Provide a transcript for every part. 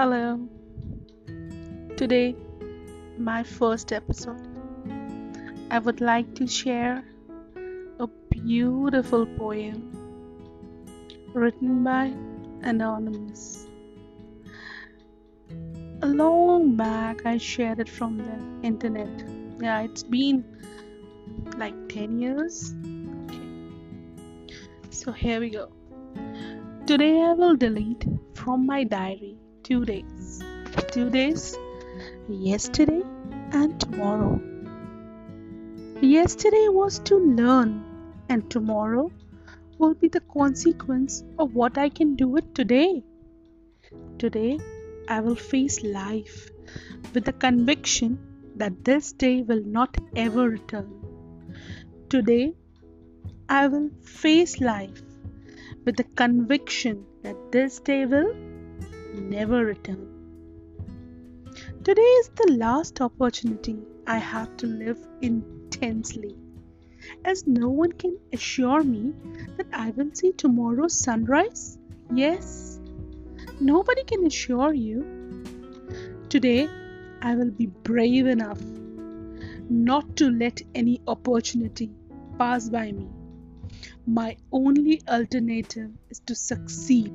Hello. Today, my first episode. I would like to share a beautiful poem written by Anonymous. A long back, I shared it from the internet. Yeah, it's been like 10 years. Okay. So here we go. Today I will delete from my diary two days. Two days, yesterday and tomorrow. Yesterday was to learn, and tomorrow will be the consequence of what I can do it today. Today, I will face life with the conviction that this day will not ever return. Today, I will face life with the conviction that this day will never return. Today is the last opportunity I have to live intensely, as no one can assure me that I will see tomorrow's sunrise. Yes, nobody can assure you. Today, I will be brave enough not to let any opportunity pass by me. My only alternative is to succeed.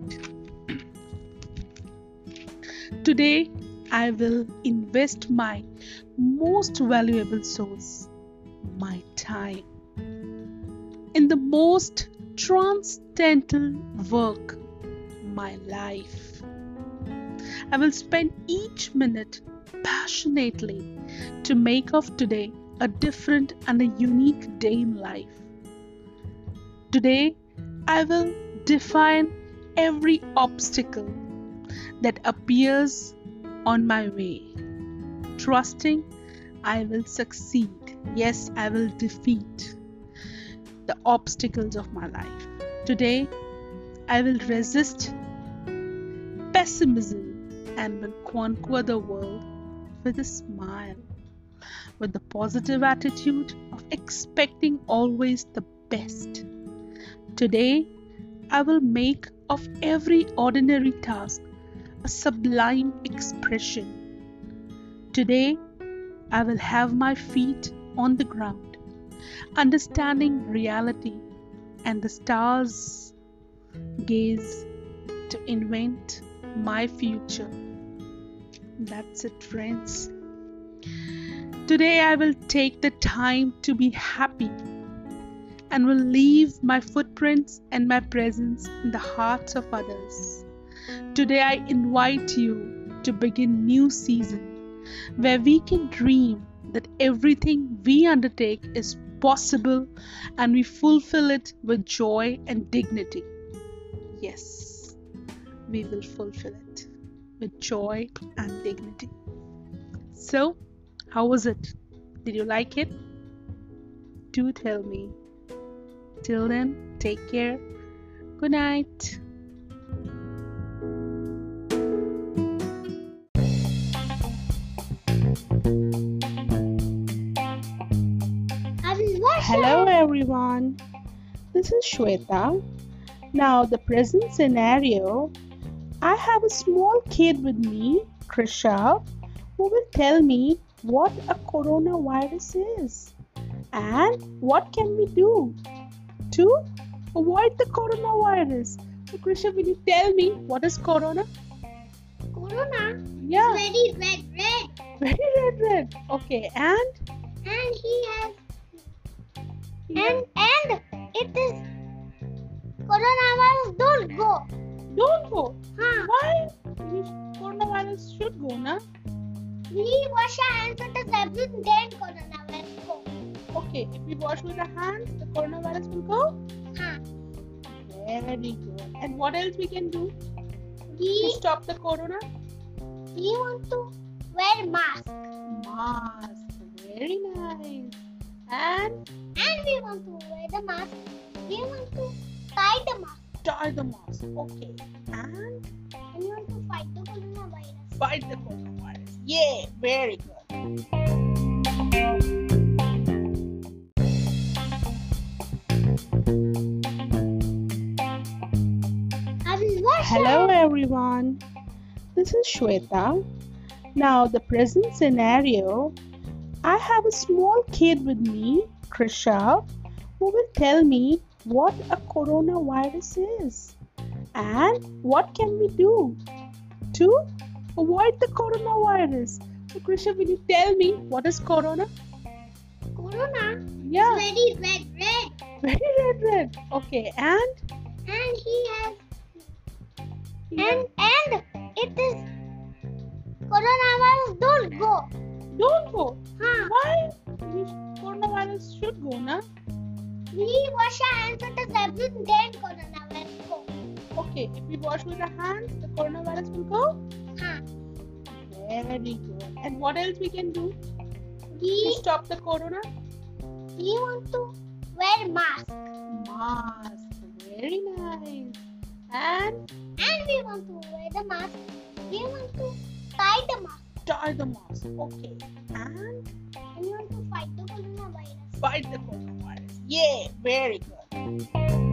Today, I will invest my most valuable source, my time, in the most transcendental work, my life. I will spend each minute passionately to make of today a different and a unique day in life. Today, I will define every obstacle that appears on my way, trusting I will succeed. Yes, I will defeat the obstacles of my life. Today, I will resist pessimism and will conquer the world with a smile, with the positive attitude of expecting always the best. Today, I will make of every ordinary task a sublime expression. Today, I will have my feet on the ground, understanding reality and the stars gaze to invent my future. That's it, friends. Today, I will take the time to be happy and will leave my footprints and my presence in the hearts of others. Today I invite you to begin new season where we can dream that everything we undertake is possible and we fulfill it with joy and dignity. Yes, we will fulfill it with joy and dignity. So, how was it? Did you like it? Do tell me. Till then, take care. Good night. Everyone, this is Shweta. Now, the present scenario I have a small kid with me, Krisha, who will tell me what a coronavirus is and what can we do to avoid the coronavirus. So, Krisha, will you tell me what is corona? Corona? Yeah. Very red, red. Very red, red. Okay, and And he has. And and it is. Coronavirus don't go. don't go. Huh. Why? Coronavirus should go, na? We wash our hands with the sabun, then coronavirus go. Okay, if we wash with our hands, the coronavirus will go. Huh. Very good. And what else we can do to We stop the corona? we want to wear mask. Mask. Very nice. And And we want to wear the mask. We want to tie the mask. tie the mask. Okay. And And we want to fight the coronavirus. fight the coronavirus. Yeah, very good. I will wash Hello everyone. this is Shweta. Now, the present scenario I have a small kid with me, Krisha, who will tell me what a coronavirus is and what can we do to avoid the coronavirus. So, Krisha, will you tell me what is corona? Corona Yeah, very red, red. very red, red. Okay, and And he has and and it is coronavirus don't go. don't go. Huh. Why? We- Coronavirus should go, na? We wash our hands with the sabun, then coronavirus go. Okay, if we wash with our hands, the coronavirus will go. Huh. Very good. And what else we can do to stop the corona? we want to wear mask Mask. Very nice. And and we want to wear the mask. We want to tie the mask tie the mask. Okay. And we want to fight the coronavirus. fight the coronavirus. Yeah, very good.